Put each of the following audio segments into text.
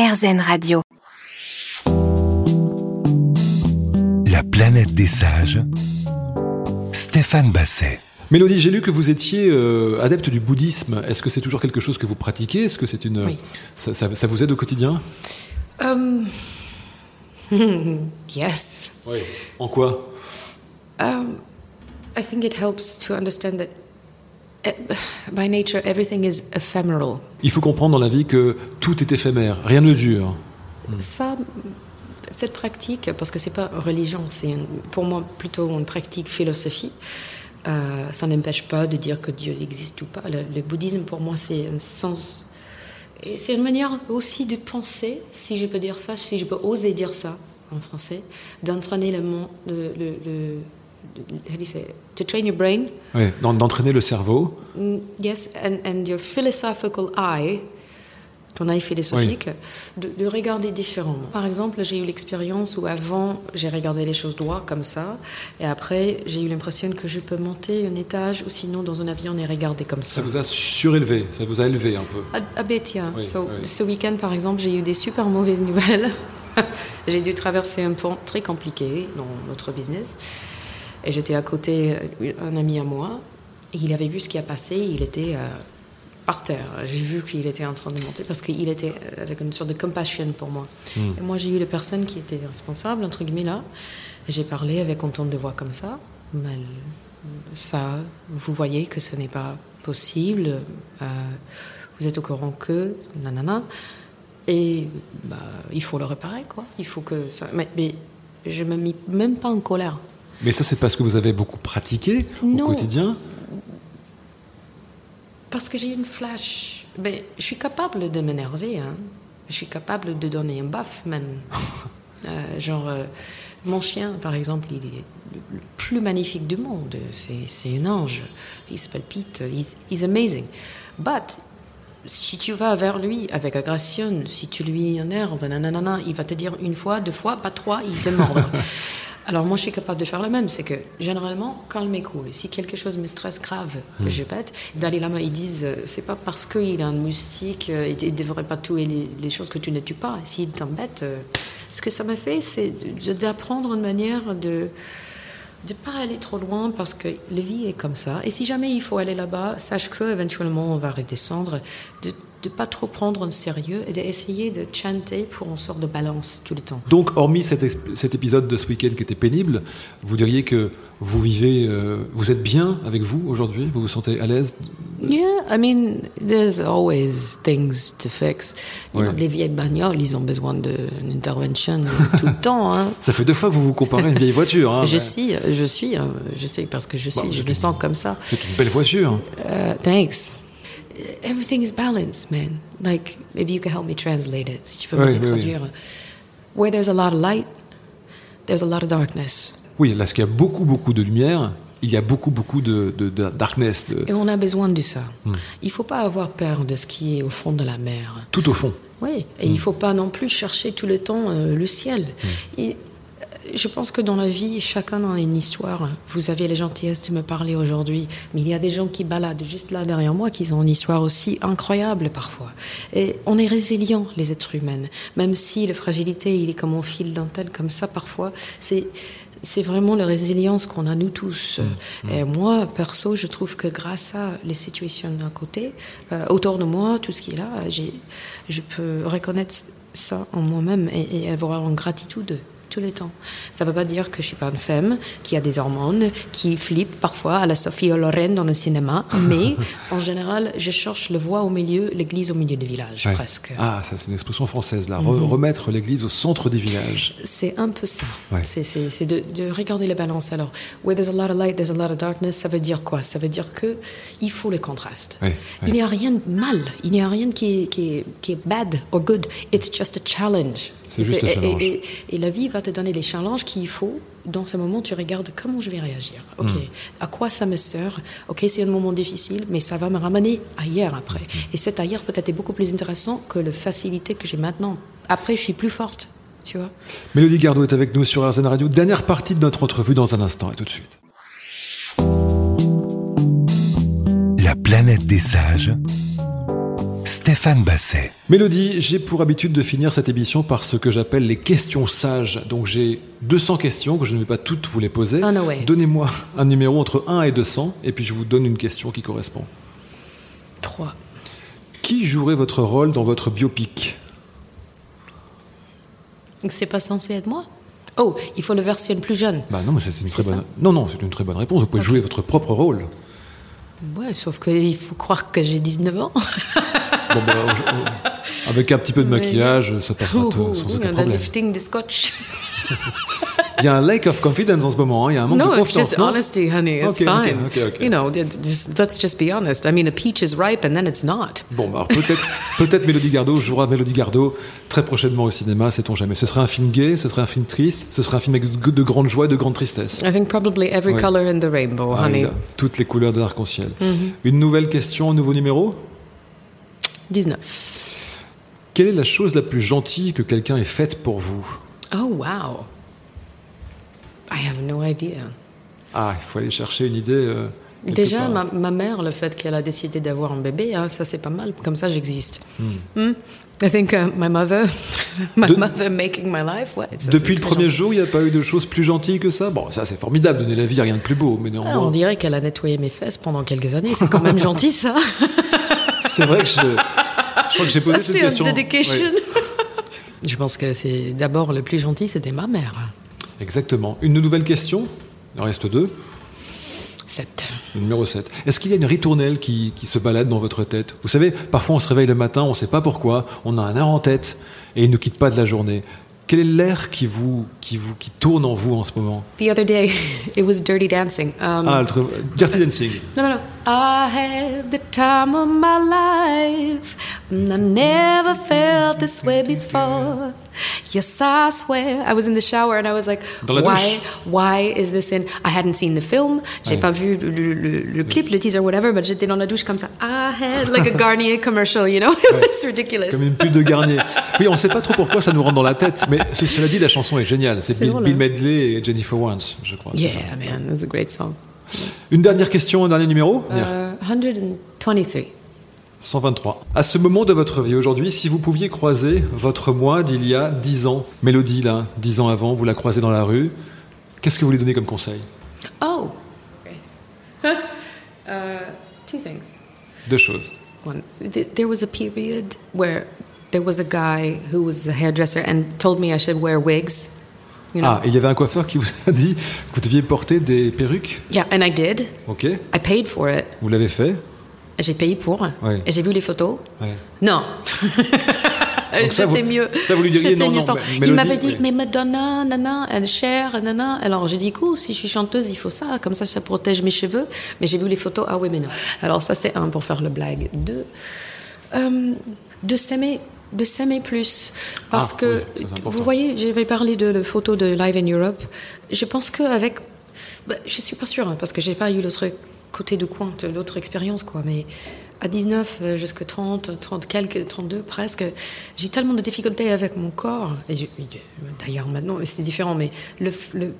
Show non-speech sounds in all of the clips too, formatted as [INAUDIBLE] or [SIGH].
RZN Radio. La planète des sages. Stéphane Basset. Mélodie, j'ai lu que vous étiez euh, adepte du bouddhisme. Est-ce que c'est toujours quelque chose que vous pratiquez? Est-ce que c'est une Oui. ça, ça- ça vous aide au quotidien? Um, [LAUGHS] yes. Oui. En quoi? Um, I think it helps to understand that by nature everything is ephemeral. Il faut comprendre dans la vie que tout est éphémère, rien ne dure. Ça, cette pratique, parce que c'est pas religion, c'est pour moi plutôt une pratique philosophie. euh, ça n'empêche pas de dire que Dieu existe ou pas. Le, le bouddhisme, pour moi, c'est un sens. C'est une manière aussi de penser, si je peux dire ça, si je peux oser dire ça en français, d'entraîner le le, le, le- how do you say it? to train your brain, Oui, d'en- d'entraîner le cerveau. Mm, yes, and, and your philosophical eye, ton œil philosophique, de, de regarder différemment. Par exemple, j'ai eu l'expérience où avant, j'ai regardé les choses droit comme ça, et après, j'ai eu l'impression que je peux monter un étage ou sinon dans un avion et regarder comme Ça ça. vous a surélevé, ça vous a élevé un peu. A, a bit, yeah. Oui, So, oui. Ce week-end, par exemple, j'ai eu des super mauvaises [LAUGHS] nouvelles. j'ai dû traverser un pont très compliqué dans notre business. Et j'étais à côté d'un ami à moi. Et il avait vu ce qui a passé. Il était euh, par terre. J'ai vu qu'il était en train de monter parce qu'il était euh, avec une sorte de compassion pour moi. Et moi, j'ai eu les personnes qui étaient responsables, entre guillemets, là. J'ai parlé avec un ton de voix comme ça. Mais ça, vous voyez que ce n'est pas possible. Euh, vous êtes au courant que, nanana. Et bah, il faut le réparer, quoi. Il faut que ça. Mais, mais je me mis même pas en colère. Mais ça, c'est parce que vous avez beaucoup pratiqué au Non. quotidien Parce que j'ai une flash. Ben, je suis capable de m'énerver. Hein. Je suis capable de donner un baf, même. [LAUGHS] Euh, genre, euh, mon chien, par exemple, il est le plus magnifique du monde. C'est un ange. Il s'appelle Pete. He's, he's amazing. But, si tu vas vers lui avec agression, si tu lui énerves, nanana, il va te dire une fois, deux fois, pas trois, il te mordre. [LAUGHS] Alors moi, je suis capable de faire le même. C'est que généralement, calme et cool. Si quelque chose me stresse grave, je pète. Dalai Lama, ils disent, euh, c'est pas parce qu'il a un moustique, euh, il ne devrait pas tuer les, les choses que tu ne tues pas. S'il t'embête, euh, ce que ça m'a fait, c'est d'apprendre une manière de de pas aller trop loin parce que la vie est comme ça. Et si jamais il faut aller là-bas, sache que éventuellement on va redescendre, de de pas trop prendre en sérieux et d'essayer de chanter pour une sorte de balance tout le temps. Donc, hormis cet, cet épisode de ce week-end qui était pénible, vous diriez que vous vivez, euh, vous êtes bien avec vous aujourd'hui? Vous vous sentez à l'aise? Yeah, I mean, there's always things to fix. Ouais. know, les vieilles bagnoles, ils ont besoin d'une intervention tout le temps. Hein. [LAUGHS] Ça fait deux fois que vous vous comparez à une vieille voiture. hein, je mais suis, je suis, euh, je sais parce que je suis, Bon, je me sens comme ça. C'est une belle voiture. Uh, thanks. Everything is balanced, man. Like, maybe you can help me translate it. Si tu peux Oui, me oui, traduire. Where there's a lot of light, there's a lot of darkness. Oui, là, parce qu'il y a beaucoup, beaucoup de lumière, il y a beaucoup, beaucoup de, de- de darkness, de- Et on a besoin de ça. Hmm. Il faut pas avoir peur de ce qui est au fond de la mer. tout au fond. Oui, et il faut pas non plus chercher tout le temps euh, le ciel. Et euh, je pense que dans la vie, chacun a une histoire. Vous avez la gentillesse de me parler aujourd'hui, mais il y a des gens qui baladent juste là derrière moi qui ont une histoire aussi incroyable parfois. Et on est résilient, les êtres humains, même si la fragilité, il est comme un fil dentelle comme ça parfois. C'est c'est vraiment la résilience qu'on a nous tous. Et moi, perso, je trouve que grâce à les situations à côté, euh, autour de moi, tout ce qui est là, je peux reconnaître ça en moi-même et, et avoir une gratitude tout le temps. Ça ne veut pas dire que je suis pas une femme qui a des hormones, qui flippe parfois à la Sophie Loren dans le cinéma, [LAUGHS] mais en général, je cherche le voie au milieu, l'église au milieu du village, Ouais. presque. Ah, ça, c'est une expression française, là. Re- remettre l'église au centre des villages. C'est un peu ça. Ouais. C'est, de, de regarder les balances. Alors, where there's a lot of light, there's a lot of darkness, ça veut dire quoi? Ça veut dire que il faut le contraste. Ouais, Il n'y a rien de mal, il n'y a rien qui est, qui, est, qui est bad or good. It's just a challenge. C'est juste un challenge. Et, et- et la vie va te donner les challenges qu'il faut. Dans ce moment, tu regardes comment je vais réagir. Ok, Hmm. à quoi ça me sert? Ok, c'est un moment difficile, mais ça va me ramener ailleurs après. Hmm. Et cet ailleurs peut-être est beaucoup plus intéressant que la facilité que j'ai maintenant. Après, je suis plus forte, tu vois. Mélodie Gardot est avec nous sur RZN Radio. Dernière partie de notre entrevue dans un instant. Et tout de suite. La planète des sages. Stéphane Basset. Mélodie, j'ai pour habitude de finir cette émission par ce que j'appelle les questions sages. Donc j'ai 200 questions que je ne vais pas toutes vous les poser. Oh, no. Donnez-moi un numéro entre 1 et 200 et puis je vous donne une question qui correspond. 3. Qui jouerait votre rôle dans votre biopic? C'est pas censé être moi? Oh, il faut le version plus jeune. Bah non, mais c'est une très bonne. non, c'est une très bonne réponse. Vous pouvez jouer votre propre rôle. Ouais, sauf qu'il faut croire que j'ai 19 ans. [LAUGHS] Bon, bah, oh, avec un petit peu de maquillage, ça passera Ouh, tout- sans aucun problème. lifting, the scotch. Il y a un lack of confidence en ce moment. hein. Il y a un manque no, de it's confiance. just non honesty, honey. It's Ok, ok, fine. ok, ok. You know, just- let's just be honest. I mean, a peach is ripe and then it's not. Bon, bah, alors peut-être, [LAUGHS] peut-être Mélodie Gardot jouera Mélodie Gardot très prochainement au cinéma, sait-on jamais. Ce serait un film gay, ce serait un film triste, ce serait un film avec de, de grande joie et de grande tristesse. I think probably every color in the rainbow, Ah, honey. toutes les couleurs de l'arc-en-ciel. Mm-hmm. Une nouvelle question, un nouveau numéro? 19. Quelle est la chose la plus gentille que quelqu'un ait faite pour vous? Oh, wow. I have no idea. Ah, il faut aller chercher une idée. euh, Déjà, ma, ma mère, le fait qu'elle a décidé d'avoir un bébé, hein, ça c'est pas mal. Comme ça, j'existe. Hmm. I think uh, my mother, [LAUGHS] my De- mother making my life. Ouais, ça, Depuis le premier gentil. jour, il n'y a pas eu de choses plus gentilles que ça? Bon, ça c'est formidable, donner la vie, rien de plus beau, mais Ah, on néanmoins, dirait qu'elle a nettoyé mes fesses pendant quelques années. C'est quand même [LAUGHS] gentil, ça. C'est vrai que je, je crois que j'ai posé Ça, cette c'est question. dedication. Je pense que c'est d'abord le plus gentil, c'était ma mère. exactement. Une nouvelle question? Il en reste deux. 7. Le numéro 7. Est-ce qu'il y a une ritournelle qui, qui se balade dans votre tête? Vous savez, parfois on se réveille le matin, on ne sait pas pourquoi, on a un air en tête et il ne quitte pas de la journée. Quel est l'air qui vous, qui vous qui tourne en vous en ce moment The other day, [LAUGHS] it was Dirty Dancing. Um, Ah, le Dirty Dancing. No, no, no. I had the time of my life. And I never felt this way before. Yes, I swear. I was in the shower and I was like, why, why is this in? I hadn't seen the film. J'ai Ouais. pas vu le, le- le- le clip, le teaser, whatever, but j'étais dans la douche comme ça. I had like a Garnier commercial, you know? [LAUGHS] It was ridiculous. Comme une pub de Garnier. Oui, on ne sait pas trop pourquoi ça nous rentre dans la tête, mais ce- cela dit, la chanson est géniale. C'est Bill, hein. Medley et Jennifer Warnes, je crois. Yeah, man, it was a great song. Une dernière question, un dernier numéro? Uh, 123. 123. À ce moment de votre vie aujourd'hui, si vous pouviez croiser votre moi d'il y a 10 ans, Mélodie, là, 10 ans avant, vous la croisez dans la rue, qu'est-ce que vous lui donnez comme conseil? Oh. Okay. [LAUGHS] uh, two things. Deux choses. One, th- there was a period where there was a guy who was a hairdresser and told me I should wear wigs. You know? Ah, et il y avait un coiffeur qui vous a dit que vous deviez porter des perruques? Yeah, and I did. Ok, I paid for it. vous l'avez fait? J'ai payé pour. Ouais. Et j'ai vu les photos. Ouais. Non. [LAUGHS] J'étais mieux. ça, vous lui diriez non, non, sans. Il m'avait dit, mais Madonna, nana, elle cher, nana. Alors j'ai dit, cool, si je suis chanteuse, il faut ça. Comme ça, ça protège mes cheveux. Mais j'ai vu les photos. Ah oui, mais non. Alors ça, c'est un pour faire le blague. Deux, euh, de s'aimer. De s'aimer plus. Parce Ah, que, oui, vous voyez, j'avais parlé de la photo de Live in Europe. Je pense qu'avec. Bah, je suis pas sûre, hein, parce que j'ai pas eu l'autre côté de compte, l'autre expérience, quoi. Mais à 19 euh, jusqu'à 30, 30 quelques, 32 presque, j'ai tellement de difficultés avec mon corps. Et D'ailleurs, maintenant, c'est différent, mais le, le,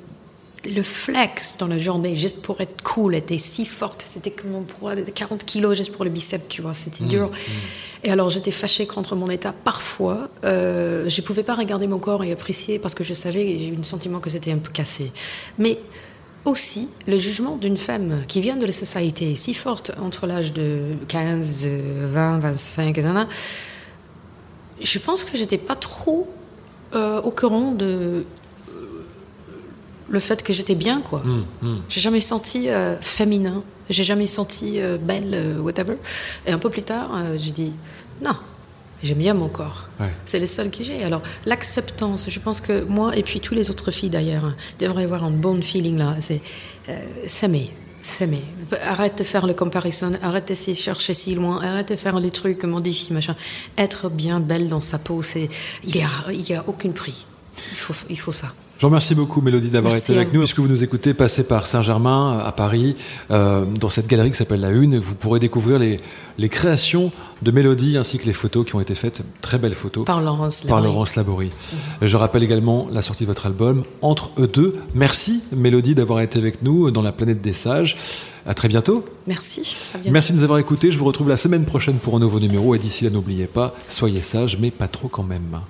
le flex dans la journée, juste pour être cool, était si forte. C'était comme mon poids de 40 kilos juste pour le biceps, tu vois. C'était dur. Et alors, j'étais fâchée contre mon état. Parfois, euh, je pouvais pas regarder mon corps et apprécier parce que je savais, j'ai eu le sentiment que c'était un peu cassé. Mais aussi, le jugement d'une femme qui vient de la société si forte entre l'âge de 15, euh, 20, 25, nanana, je pense que j'étais pas trop euh, au courant de euh, le fait que j'étais bien, quoi. J'ai jamais senti euh, féminin, j'ai jamais senti euh, belle, whatever. Et un peu plus tard, j'ai dit non, j'aime bien mon corps. Ouais. C'est le seul que j'ai. Alors l'acceptance, je pense que moi et puis toutes les autres filles d'ailleurs hein, devraient avoir un bon feeling là. C'est euh, s'aimer. S'aimer. Arrête de faire le comparison, arrête de chercher si loin, arrête de faire les trucs modifiés, machin. Être bien belle dans sa peau, c'est il y a, il y a aucun prix. Il faut, il faut ça. Je vous remercie beaucoup, Mélodie, d'avoir été avec nous. Puisque vous nous écoutez, passez par Saint-Germain, à Paris, euh, dans cette galerie qui s'appelle La Une. Vous pourrez découvrir les, les créations de Mélodie ainsi que les photos qui ont été faites. Très belles photos. Par Laurence Laborie. Par Laurence Laborie. Je rappelle également la sortie de votre album, Entre eux deux. Merci, Mélodie, d'avoir été avec nous dans la planète des sages. À très bientôt. Merci. Merci de nous avoir écoutés. Je vous retrouve la semaine prochaine pour un nouveau numéro. Et d'ici là, n'oubliez pas, soyez sages, mais pas trop quand même.